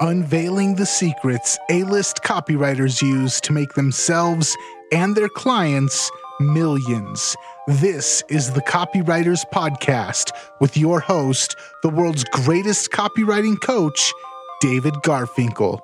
unveiling the secrets A list copywriters use to make themselves and their clients millions. This is the Copywriters Podcast with your host, the world's greatest copywriting coach, David Garfinkel.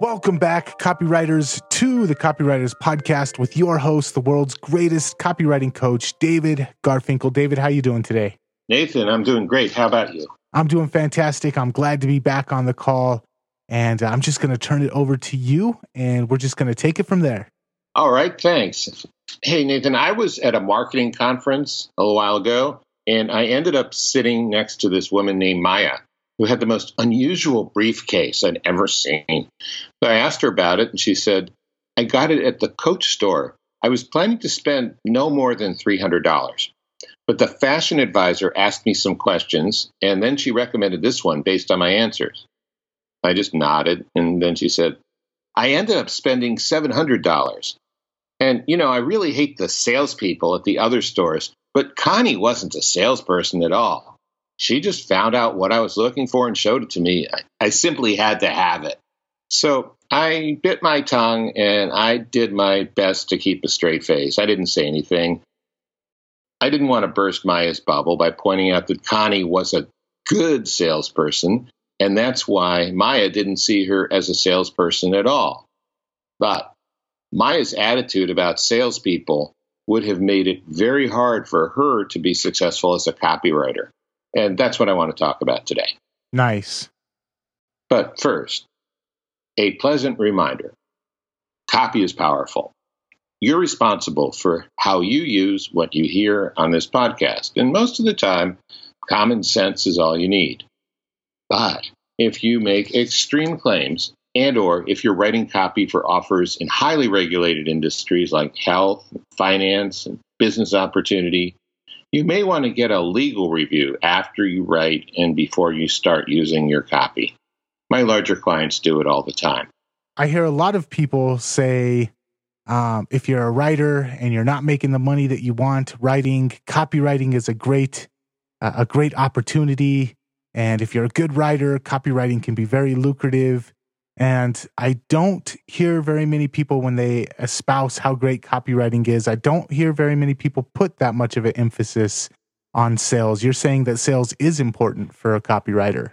Welcome back, copywriters, to the Copywriters Podcast with your host, the world's greatest copywriting coach, David Garfinkel. David, how are you doing today? Nathan, I'm doing great. How about you? I'm doing fantastic. I'm glad to be back on the call. And uh, I'm just going to turn it over to you, and we're just going to take it from there. All right. Thanks. Hey, Nathan, I was at a marketing conference a little while ago, and I ended up sitting next to this woman named Maya, who had the most unusual briefcase I'd ever seen. So I asked her about it, and she said, I got it at the Coach store. I was planning to spend no more than $300. But the fashion advisor asked me some questions, and then she recommended this one based on my answers. I just nodded, and then she said, I ended up spending $700. And, you know, I really hate the salespeople at the other stores, but Connie wasn't a salesperson at all. She just found out what I was looking for and showed it to me. I, I simply had to have it. So I bit my tongue and I did my best to keep a straight face. I didn't say anything. I didn't want to burst Maya's bubble by pointing out that Connie was a good salesperson, and that's why Maya didn't see her as a salesperson at all. But Maya's attitude about salespeople would have made it very hard for her to be successful as a copywriter. And that's what I want to talk about today. Nice. But first, a pleasant reminder copy is powerful. You're responsible for how you use what you hear on this podcast. And most of the time, common sense is all you need. But if you make extreme claims and or if you're writing copy for offers in highly regulated industries like health, finance, and business opportunity, you may want to get a legal review after you write and before you start using your copy. My larger clients do it all the time. I hear a lot of people say um, if you're a writer and you're not making the money that you want, writing copywriting is a great uh, a great opportunity. And if you're a good writer, copywriting can be very lucrative. And I don't hear very many people when they espouse how great copywriting is. I don't hear very many people put that much of an emphasis on sales. You're saying that sales is important for a copywriter.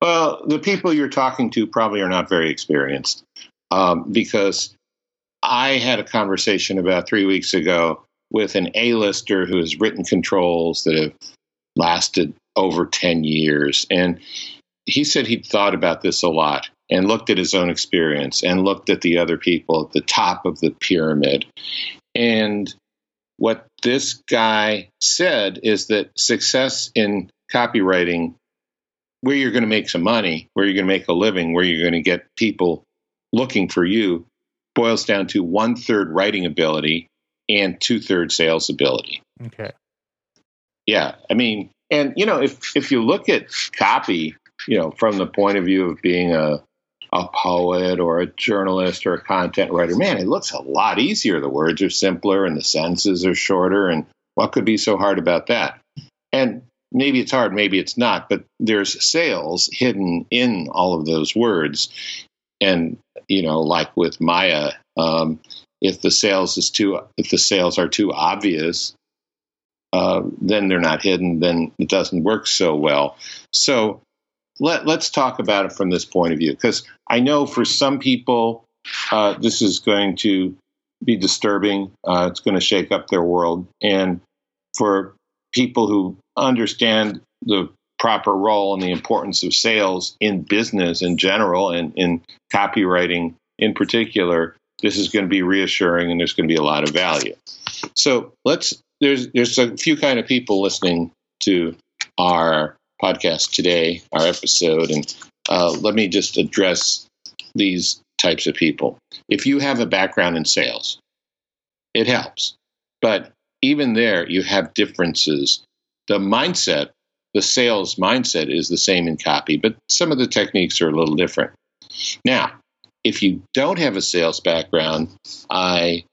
Well, the people you're talking to probably are not very experienced um, because I had a conversation about three weeks ago with an A-lister who has written controls that have lasted over 10 years. And he said he'd thought about this a lot and looked at his own experience and looked at the other people at the top of the pyramid. And what this guy said is that success in copywriting, where you're going to make some money, where you're going to make a living, where you're going to get people looking for you, boils down to one third writing ability and two thirds sales ability. Okay. Yeah, I mean, and you know, if if you look at copy, you know, from the point of view of being a a poet or a journalist or a content writer, man, it looks a lot easier. The words are simpler and the sentences are shorter, and what could be so hard about that? And maybe it's hard, maybe it's not, but there's sales hidden in all of those words. And you know, like with Maya, um, if the sales is too if the sales are too obvious, uh, then they're not hidden. Then it doesn't work so well. So let let's talk about it from this point of view, because I know for some people uh, this is going to be disturbing. Uh, it's going to shake up their world, and for people who understand the proper role and the importance of sales in business in general and in copywriting in particular, this is going to be reassuring and there's going to be a lot of value. So let's there's there's a few kind of people listening to our podcast today, our episode, and uh, let me just address these types of people. If you have a background in sales, it helps, but even there, you have differences. The mindset the sales mindset is the same in copy, but some of the techniques are a little different. Now, if you don't have a sales background, I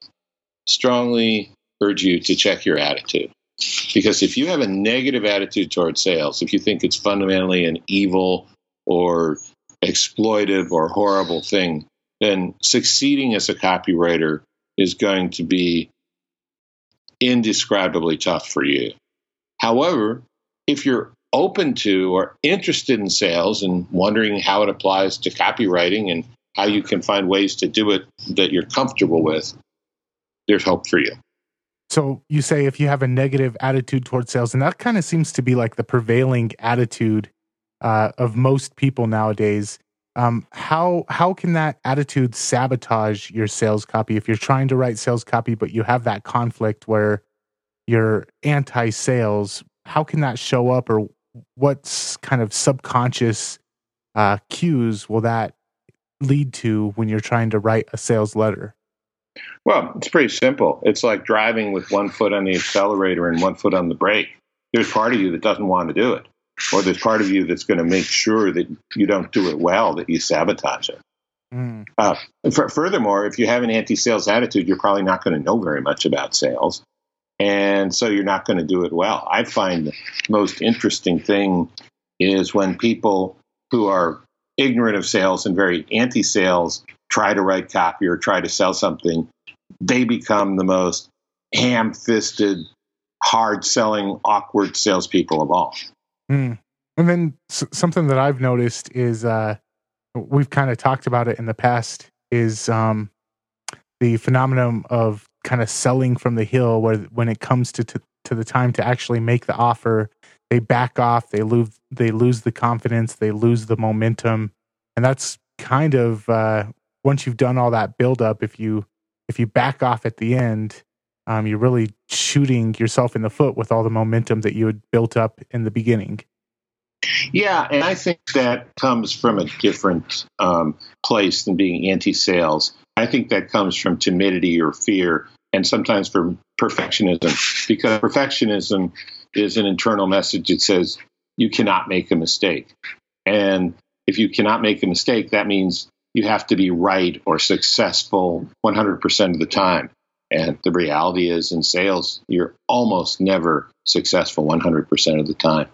strongly urge you to check your attitude. Because if you have a negative attitude towards sales, if you think it's fundamentally an evil or exploitive or horrible thing, then succeeding as a copywriter is going to be indescribably tough for you. However, if you're open to or interested in sales and wondering how it applies to copywriting and how you can find ways to do it that you're comfortable with, there's hope for you. So you say if you have a negative attitude towards sales, and that kind of seems to be like the prevailing attitude uh, of most people nowadays. Um, how how can that attitude sabotage your sales copy if you're trying to write sales copy, but you have that conflict where you're anti-sales? How can that show up, or what's kind of subconscious uh, cues will that lead to when you're trying to write a sales letter? Well, it's pretty simple. It's like driving with one foot on the accelerator and one foot on the brake. There's part of you that doesn't want to do it, or there's part of you that's going to make sure that you don't do it well, that you sabotage it. Mm. Uh, for, furthermore, if you have an anti sales attitude, you're probably not going to know very much about sales. And so you're not going to do it well. I find the most interesting thing is when people who are ignorant of sales and very anti sales try to write copy or try to sell something, they become the most ham fisted, hard selling, awkward salespeople of all. Mm. And then s- something that I've noticed is uh, we've kind of talked about it in the past is um, the phenomenon of kind of selling from the hill, where when it comes to, to to the time to actually make the offer, they back off, they lose they lose the confidence, they lose the momentum, and that's kind of uh, once you've done all that build up, if you if you back off at the end, um, you're really shooting yourself in the foot with all the momentum that you had built up in the beginning. Yeah, and I think that comes from a different um, place than being anti-sales. I think that comes from timidity or fear, and sometimes from perfectionism, because perfectionism is an internal message that says you cannot make a mistake, and if you cannot make a mistake, that means you have to be right or successful 100% of the time. And the reality is, in sales, you're almost never successful 100% of the time.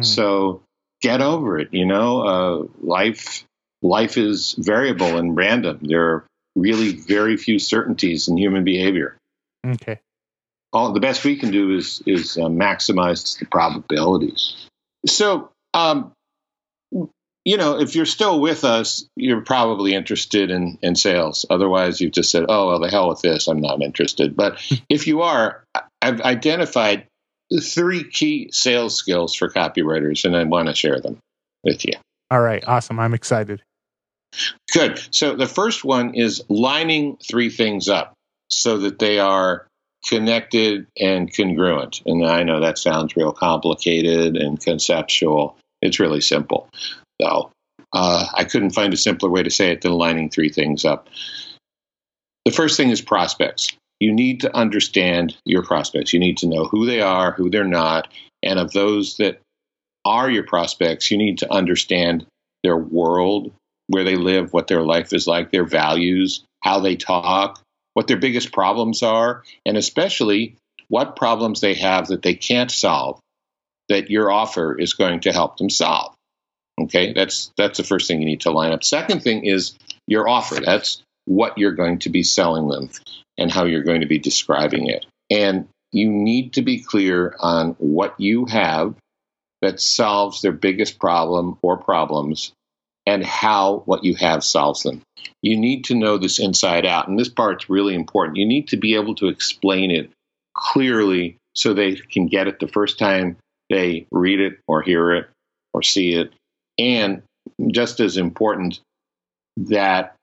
Mm. So get over it. You know, uh, life life is variable and random. There are really very few certainties in human behavior. Okay. All the best we can do is is uh, maximize the probabilities. So, um, you know, if you're still with us, you're probably interested in, in sales. Otherwise, you've just said, oh, well, the hell with this. I'm not interested. But if you are, I've identified three key sales skills for copywriters, and I want to share them with you. All right. Awesome. I'm excited. Good. So the first one is lining three things up so that they are connected and congruent. And I know that sounds real complicated and conceptual. It's really simple though. Uh, I couldn't find a simpler way to say it than lining three things up. The first thing is prospects. You need to understand your prospects. You need to know who they are, who they're not, and of those that are your prospects, you need to understand their world, where they live, what their life is like, their values, how they talk, what their biggest problems are, and especially what problems they have that they can't solve that your offer is going to help them solve. Okay, that's that's the first thing you need to line up. Second thing is your offer. That's what you're going to be selling them and how you're going to be describing it. And you need to be clear on what you have that solves their biggest problem or problems and how what you have solves them. You need to know this inside out. And this part's really important. You need to be able to explain it clearly so they can get it the first time they read it or hear it or see it and just as important that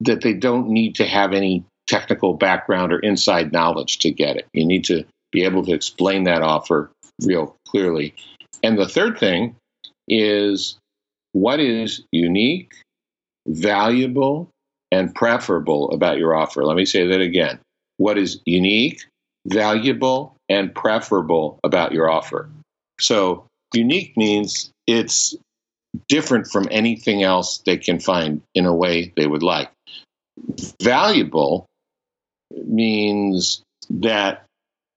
that they don't need to have any technical background or inside knowledge to get it. You need to be able to explain that offer real clearly. And the third thing is what is unique, valuable, and preferable about your offer. Let me say that again. What is unique, valuable, and preferable about your offer? So, unique means it's different from anything else they can find in a way they would like. Valuable means that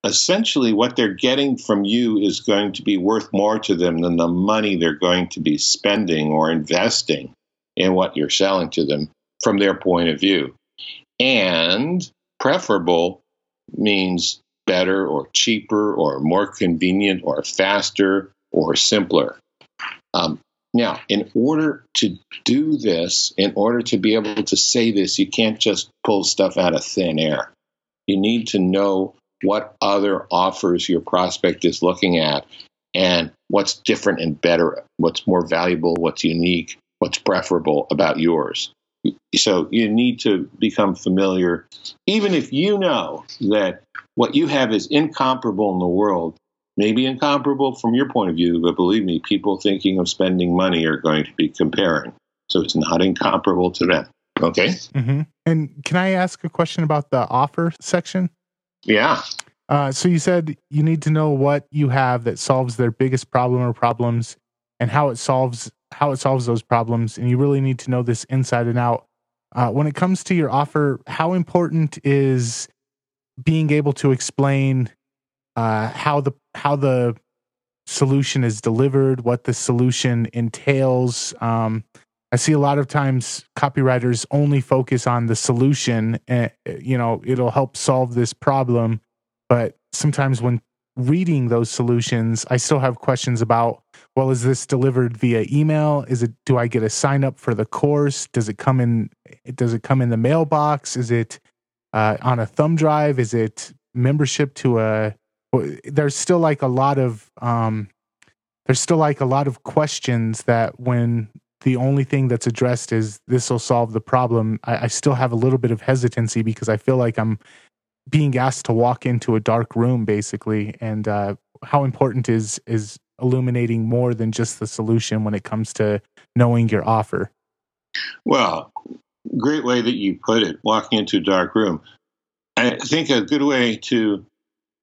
essentially what they're getting from you is going to be worth more to them than the money they're going to be spending or investing in what you're selling to them from their point of view. And preferable means better or cheaper or more convenient or faster or simpler. Um, now, in order to do this, in order to be able to say this, you can't just pull stuff out of thin air. You need to know what other offers your prospect is looking at and what's different and better, what's more valuable, what's unique, what's preferable about yours. So you need to become familiar, even if you know that what you have is incomparable in the world, maybe incomparable from your point of view, but believe me, people thinking of spending money are going to be comparing. So it's not incomparable to them. Okay. Mm-hmm. And can I ask a question about the offer section? Yeah. Uh, so you said you need to know what you have that solves their biggest problem or problems, and how it solves how it solves those problems, and you really need to know this inside and out. Uh, when it comes to your offer, how important is being able to explain uh, how the how the solution is delivered, what the solution entails. Um, I see a lot of times copywriters only focus on the solution, and you know it'll help solve this problem. But sometimes when reading those solutions, I still have questions about. Well, is this delivered via email? Is it? Do I get a sign up for the course? Does it come in? Does it come in the mailbox? Is it uh, on a thumb drive? Is it membership to a? There's still like a lot of um, there's still like a lot of questions that when the only thing that's addressed is this will solve the problem. I, I still have a little bit of hesitancy because I feel like I'm being asked to walk into a dark room basically and uh, how important is is illuminating more than just the solution when it comes to knowing your offer well great way that you put it, walking into a dark room. I think a good way to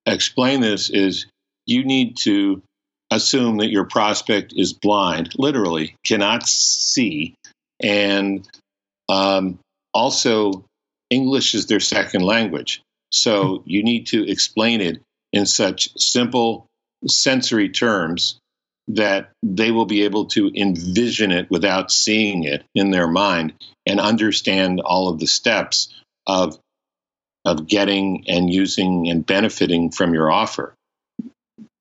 explain this is you need to assume that your prospect is blind, literally cannot see, and um, also English is their second language. So you need to explain it in such simple sensory terms that they will be able to envision it without seeing it in their mind and understand all of the steps of of getting and using and benefiting from your offer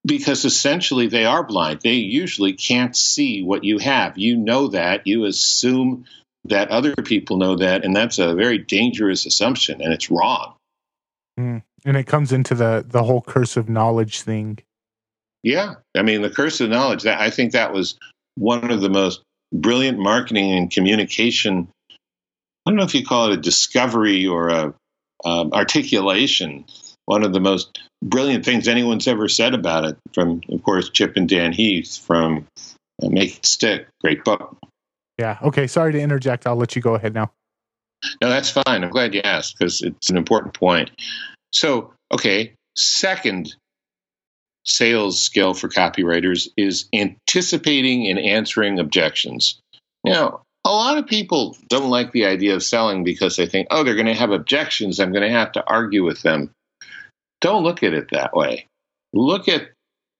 because essentially they are blind they usually can't see what you have you know that you assume that other people know that and that's a very dangerous assumption and it's wrong mm. and it comes into the the whole curse of knowledge thing yeah, I mean the curse of knowledge. That I think that was one of the most brilliant marketing and communication. I don't know if you call it a discovery or a um, articulation. One of the most brilliant things anyone's ever said about it. From of course Chip and Dan Heath from uh, Make It Stick. Great book. Yeah. Okay. Sorry to interject. I'll let you go ahead now. No, that's fine. I'm glad you asked because it's an important point. So, okay. Second sales skill for copywriters is anticipating and answering objections. Now, a lot of people don't like the idea of selling because they think, oh, they're going to have objections. I'm going to have to argue with them. Don't look at it that way. Look at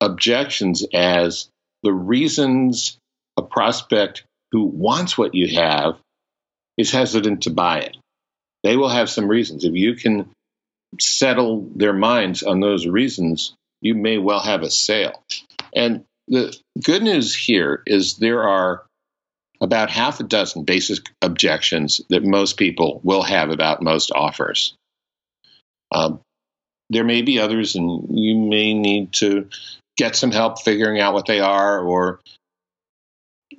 objections as the reasons a prospect who wants what you have is hesitant to buy it. They will have some reasons. If you can settle their minds on those reasons, you may well have a sale. And the good news here is there are about half a dozen basic objections that most people will have about most offers. Um, there may be others, and you may need to get some help figuring out what they are or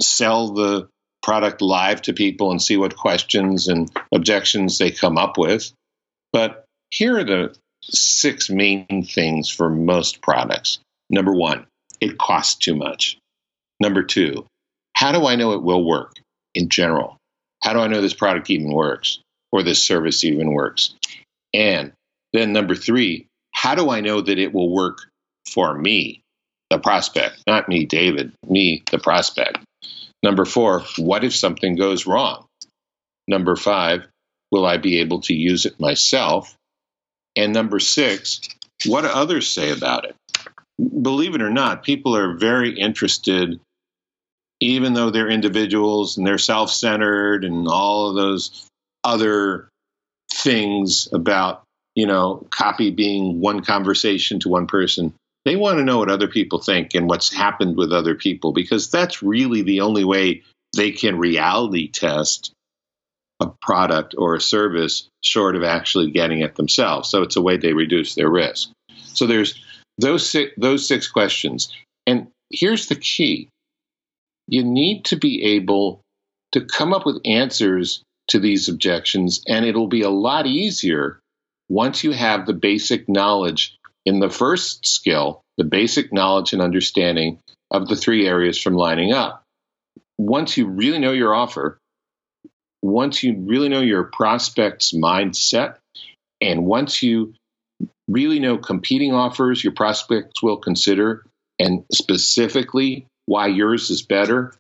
sell the product live to people and see what questions and objections they come up with. But here are the six main things for most products. Number one, it costs too much. Number two, how do I know it will work in general? How do I know this product even works or this service even works? And then number three, how do I know that it will work for me, the prospect, not me, David, me, the prospect? Number four, what if something goes wrong? Number five, will I be able to use it myself? And number six, what do others say about it? Believe it or not, people are very interested even though they're individuals and they're self centered and all of those other things about, you know, copy being one conversation to one person, they want to know what other people think and what's happened with other people because that's really the only way they can reality test a product or a service short of actually getting it themselves. So it's a way they reduce their risk. So there's those six, those six questions. And here's the key. You need to be able to come up with answers to these objections and it'll be a lot easier once you have the basic knowledge in the first skill, the basic knowledge and understanding of the three areas from lining up. Once you really know your offer, once you really know your prospect's mindset, and once you really know competing offers your prospects will consider, and specifically why yours is better,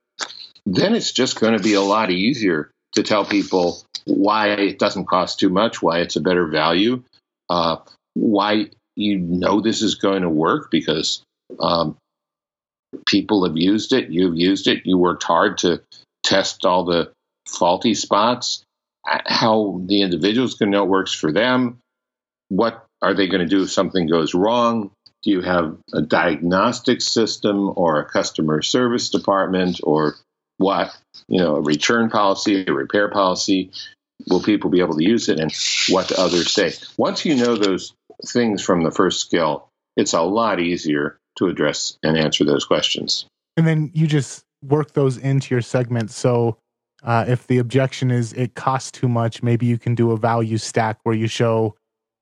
then it's just going to be a lot easier to tell people why it doesn't cost too much, why it's a better value, uh, why you know this is going to work because um, people have used it, you've used it, you worked hard to test all the faulty spots, how the individuals can know it works for them, what are they going to do if something goes wrong? Do you have a diagnostic system or a customer service department or what? You know, a return policy, a repair policy. Will people be able to use it and what do others say? Once you know those things from the first skill, it's a lot easier to address and answer those questions. And then you just work those into your segment. So uh, if the objection is it costs too much, maybe you can do a value stack where you show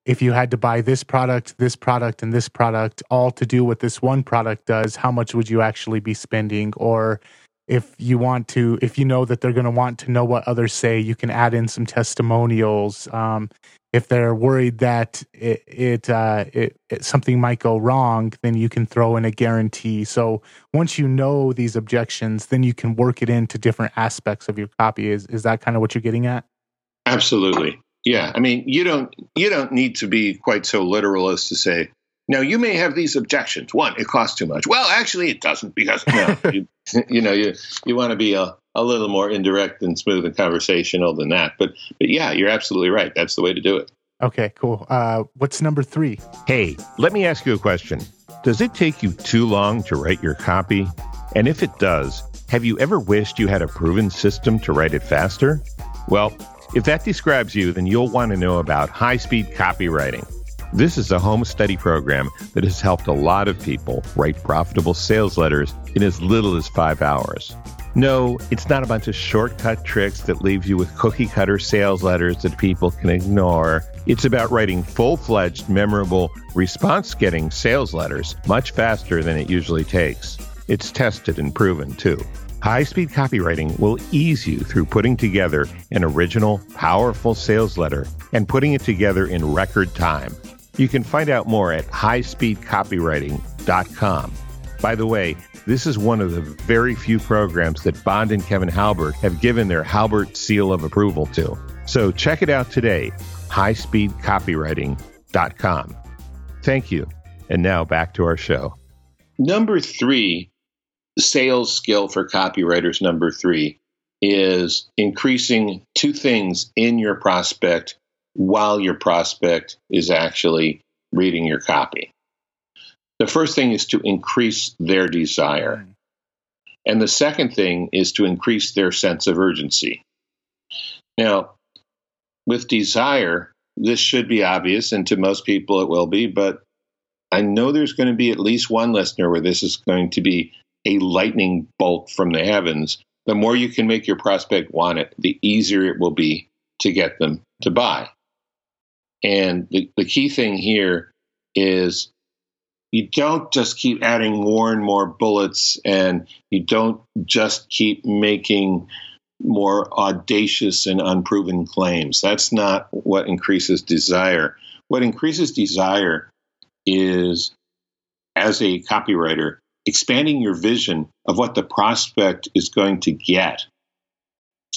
if you had to buy this product, this product, and this product all to do what this one product does, how much would you actually be spending? Or if you want to, if you know that they're going to want to know what others say, you can add in some testimonials. Um, if they're worried that it, it, uh, it, it, something might go wrong, then you can throw in a guarantee. So once you know these objections, then you can work it into different aspects of your copy. Is is that kind of what you're getting at? Absolutely. Yeah. I mean, you don't you don't need to be quite so literal as to say, now you may have these objections. One, it costs too much. Well, actually, it doesn't because no, you, you know you you want to be a, a little more indirect and smooth and conversational than that. But but yeah, you're absolutely right. That's the way to do it. Okay, cool. Uh, what's number three? Hey, let me ask you a question. Does it take you too long to write your copy? And if it does, have you ever wished you had a proven system to write it faster? Well, if that describes you, then you'll want to know about high speed copywriting. This is a home study program that has helped a lot of people write profitable sales letters in as little as five hours. No, it's not a bunch of shortcut tricks that leave you with cookie cutter sales letters that people can ignore. It's about writing full fledged, memorable, response getting sales letters much faster than it usually takes. It's tested and proven, too. High speed copywriting will ease you through putting together an original, powerful sales letter and putting it together in record time. You can find out more at highspeedcopywriting.com. By the way, this is one of the very few programs that Bond and Kevin Halbert have given their Halbert seal of approval to. So check it out today, highspeedcopywriting.com. Thank you. And now back to our show. Number three, sales skill for copywriters, number three, is increasing two things in your prospect while your prospect is actually reading your copy. The first thing is to increase their desire. Mm. And the second thing is to increase their sense of urgency. Now, with desire, this should be obvious, and to most people it will be, but I know there's going to be at least one listener where this is going to be a lightning bolt from the heavens. The more you can make your prospect want it, the easier it will be to get them to buy. And the, the key thing here is you don't just keep adding more and more bullets and you don't just keep making more audacious and unproven claims. That's not what increases desire. What increases desire is, as a copywriter, expanding your vision of what the prospect is going to get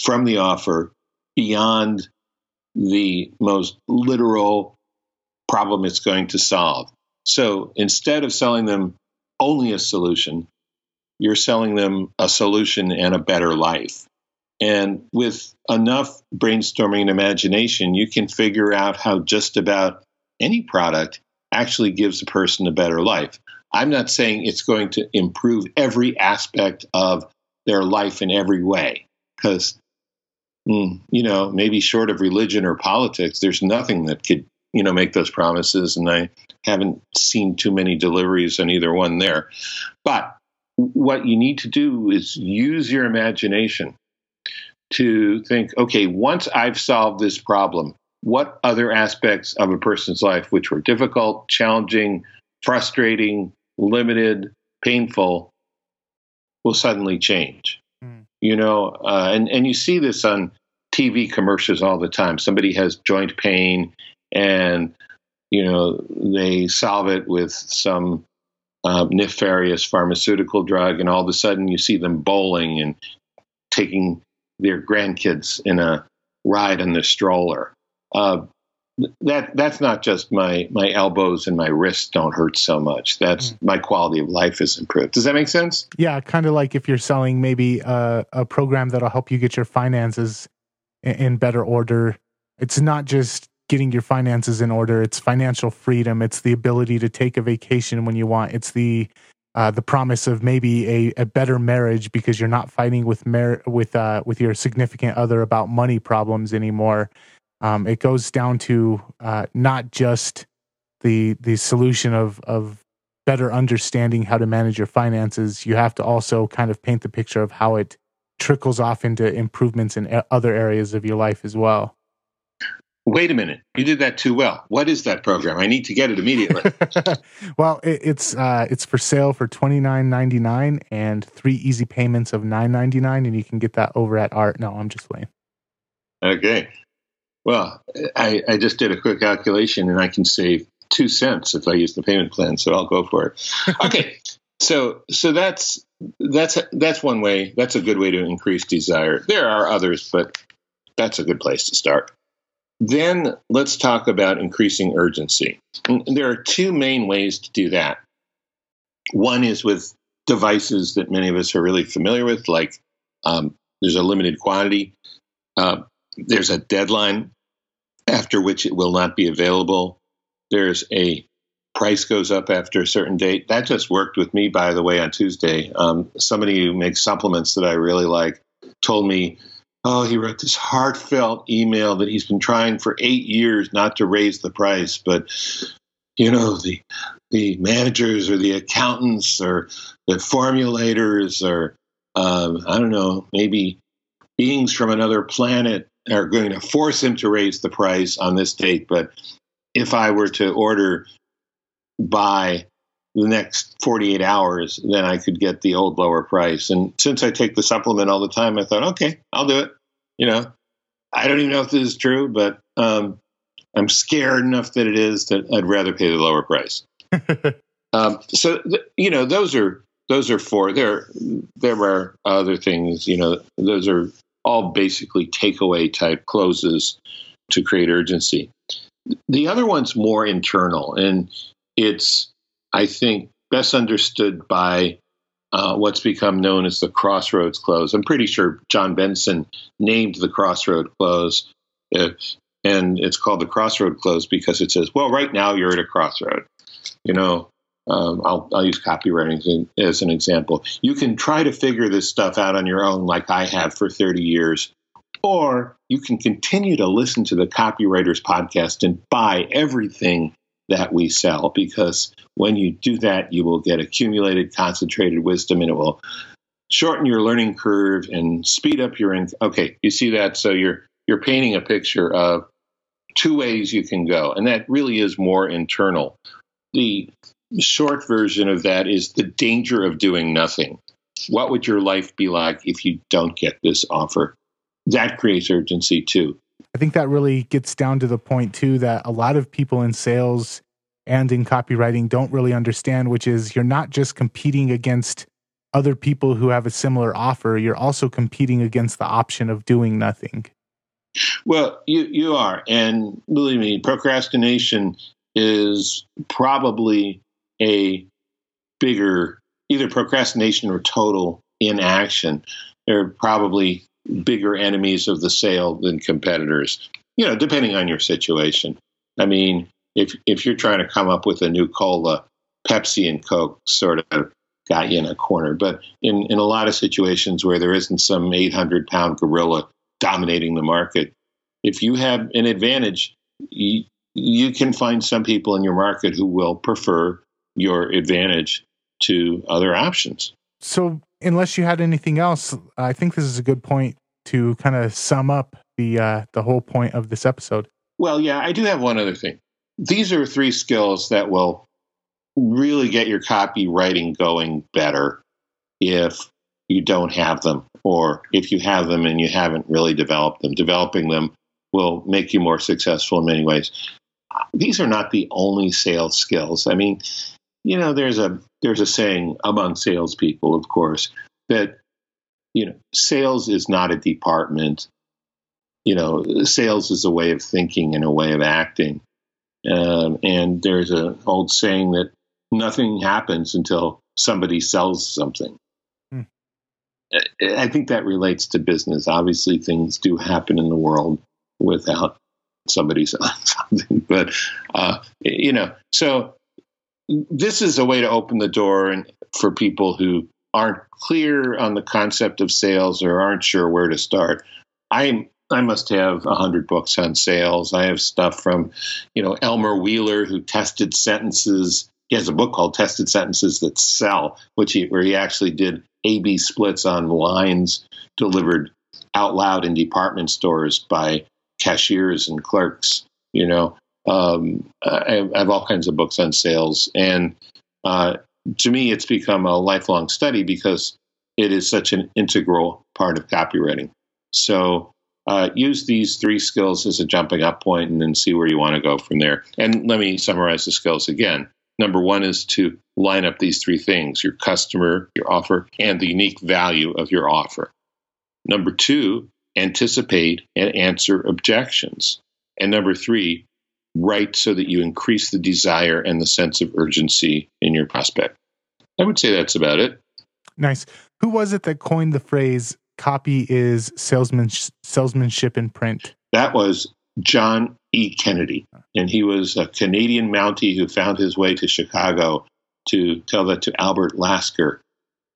from the offer beyond the most literal problem it's going to solve. So instead of selling them only a solution, you're selling them a solution and a better life. And with enough brainstorming and imagination, you can figure out how just about any product actually gives a person a better life. I'm not saying it's going to improve every aspect of their life in every way, because, you know, maybe short of religion or politics, there's nothing that could, you know, make those promises. And I haven't seen too many deliveries on either one there. But what you need to do is use your imagination to think okay, once I've solved this problem, what other aspects of a person's life which were difficult, challenging, frustrating, limited, painful will suddenly change? Mm. You know, uh, and, and you see this on TV commercials all the time. Somebody has joint pain and, you know, they solve it with some uh, nefarious pharmaceutical drug, and all of a sudden you see them bowling and taking their grandkids in a ride in the stroller. Uh, that that's not just my my elbows and my wrists don't hurt so much. That's mm. my quality of life is improved. Does that make sense? Yeah, kind of like if you're selling maybe a, a program that'll help you get your finances in, better order. It's not just getting your finances in order. It's financial freedom. It's the ability to take a vacation when you want. It's the uh, the promise of maybe a, a better marriage because you're not fighting with mar- with uh, with your significant other about money problems anymore. Um, it goes down to uh, not just the the solution of of better understanding how to manage your finances. You have to also kind of paint the picture of how it trickles off into improvements in other areas of your life as well wait a minute, you did that too well. What is that program? I need to get it immediately. well, it, it's uh, it's for sale for twenty nine ninety nine and three easy payments of nine ninety nine, and you can get that over at Art. No, I'm just playing. Okay. Well, I, I just did a quick calculation, and I can save two cents if I use the payment plan. So I'll go for it. Okay. So so that's that's that's one way. That's a good way to increase desire. There are others, but that's a good place to start. Then let's talk about increasing urgency. And there are two main ways to do that. One is with devices that many of us are really familiar with, like um, there's a limited quantity, uh, there's a deadline after which it will not be available, there's a price goes up after a certain date. That just worked with me, by the way, on Tuesday. Um, somebody who makes supplements that I really like told me Oh, he wrote this heartfelt email that he's been trying for eight years not to raise the price, but you know the the managers or the accountants or the formulators or um, I don't know maybe beings from another planet are going to force him to raise the price on this date. But if I were to order by the next 48 hours, then I could get the old lower price. And since I take the supplement all the time, I thought, okay, I'll do it. You know, I don't even know if this is true, but um, I'm scared enough that it is that I'd rather pay the lower price. um, so, th- you know, those are those are four. There, there are other things. You know, those are all basically takeaway type closes to create urgency. The other one's more internal, and it's I think, best understood by uh, what's become known as the crossroads close. I'm pretty sure John Benson named the crossroad close, uh, and it's called the crossroad close because it says, well, right now you're at a crossroad. You know, um, I'll, I'll, use copywriting as an example. You can try to figure this stuff out on your own, like I have for 30 years, or you can continue to listen to the Copywriters Podcast and buy everything that we sell because when you do that, you will get accumulated, concentrated wisdom and it will shorten your learning curve and speed up your. In- okay, you see that? So you're you're painting a picture of two ways you can go, and that really is more internal. The short version of that is the danger of doing nothing. What would your life be like if you don't get this offer? That creates urgency too. I think that really gets down to the point too that a lot of people in sales and in copywriting don't really understand, which is you're not just competing against other people who have a similar offer, you're also competing against the option of doing nothing. Well, you, you are. And believe me, procrastination is probably a bigger either procrastination or total inaction. They're probably bigger enemies of the sale than competitors. You know, depending on your situation. I mean, if if you're trying to come up with a new cola, Pepsi and Coke sort of got you in a corner. But in, in a lot of situations where there isn't some 800 pound gorilla dominating the market, if you have an advantage, you, you can find some people in your market who will prefer your advantage to other options. So, unless you had anything else, I think this is a good point to kind of sum up the uh, the whole point of this episode. Well, yeah, I do have one other thing. These are three skills that will really get your copywriting going better if you don't have them, or if you have them and you haven't really developed them. Developing them will make you more successful in many ways. These are not the only sales skills. I mean, you know, there's a there's a saying among salespeople, of course, that you know, sales is not a department. You know, sales is a way of thinking and a way of acting. Um, and there's an old saying that nothing happens until somebody sells something. Hmm. I think that relates to business. Obviously, things do happen in the world without somebody selling something. But, uh, you know, so this is a way to open the door and for people who aren't clear on the concept of sales or aren't sure where to start. I I must have a hundred books on sales. I have stuff from, you know, Elmer Wheeler who tested sentences he has a book called Tested Sentences That Sell, which he where he actually did A/B splits on lines delivered out loud in department stores by cashiers and clerks. You know, um, I, I, have all kinds of books on sales, and uh, to me, it's become a lifelong study because it is such an integral part of copywriting. So. Uh, use these three skills as a jumping up point and then see where you want to go from there. And let me summarize the skills again. Number one is to line up these three things your customer, your offer, and the unique value of your offer. Number two, anticipate and answer objections. And number three, write so that you increase the desire and the sense of urgency in your prospect. I would say that's about it. Nice. Who was it that coined the phrase copy is salesman, salesmanship in print? That was John E. Kennedy. And he was a Canadian Mountie who found his way to Chicago to tell that to Albert Lasker,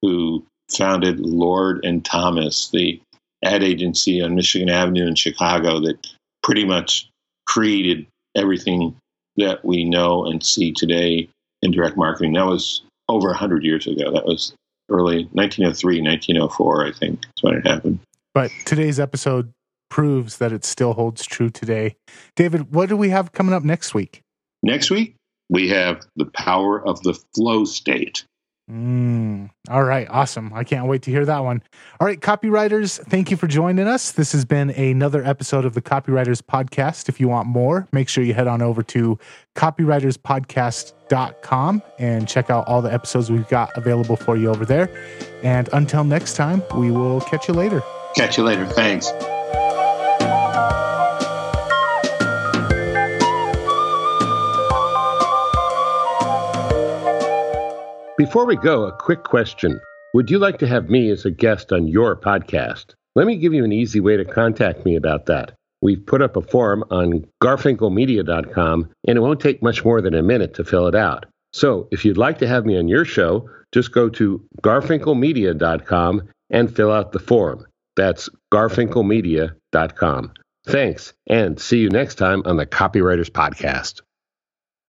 who founded Lord and Thomas, the ad agency on Michigan Avenue in Chicago that pretty much created everything that we know and see today in direct marketing. That was over 100 years ago. That was early 1903, 1904, I think, is when it happened. But today's episode proves that it still holds true today. David, what do we have coming up next week? Next week, we have the power of the flow state. Mm, all right, awesome. I can't wait to hear that one. All right, copywriters, thank you for joining us. This has been another episode of the Copywriters Podcast. If you want more, make sure you head on over to copywriterspodcast.com and check out all the episodes we've got available for you over there. And until next time, we will catch you later. Catch you later. Thanks. Before we go, a quick question. Would you like to have me as a guest on your podcast? Let me give you an easy way to contact me about that. We've put up a form on garfinkelmedia.com, and it won't take much more than a minute to fill it out. So if you'd like to have me on your show, just go to garfinkelmedia.com and fill out the form. That's garfinkelmedia.com. Thanks, and see you next time on the Copywriters Podcast.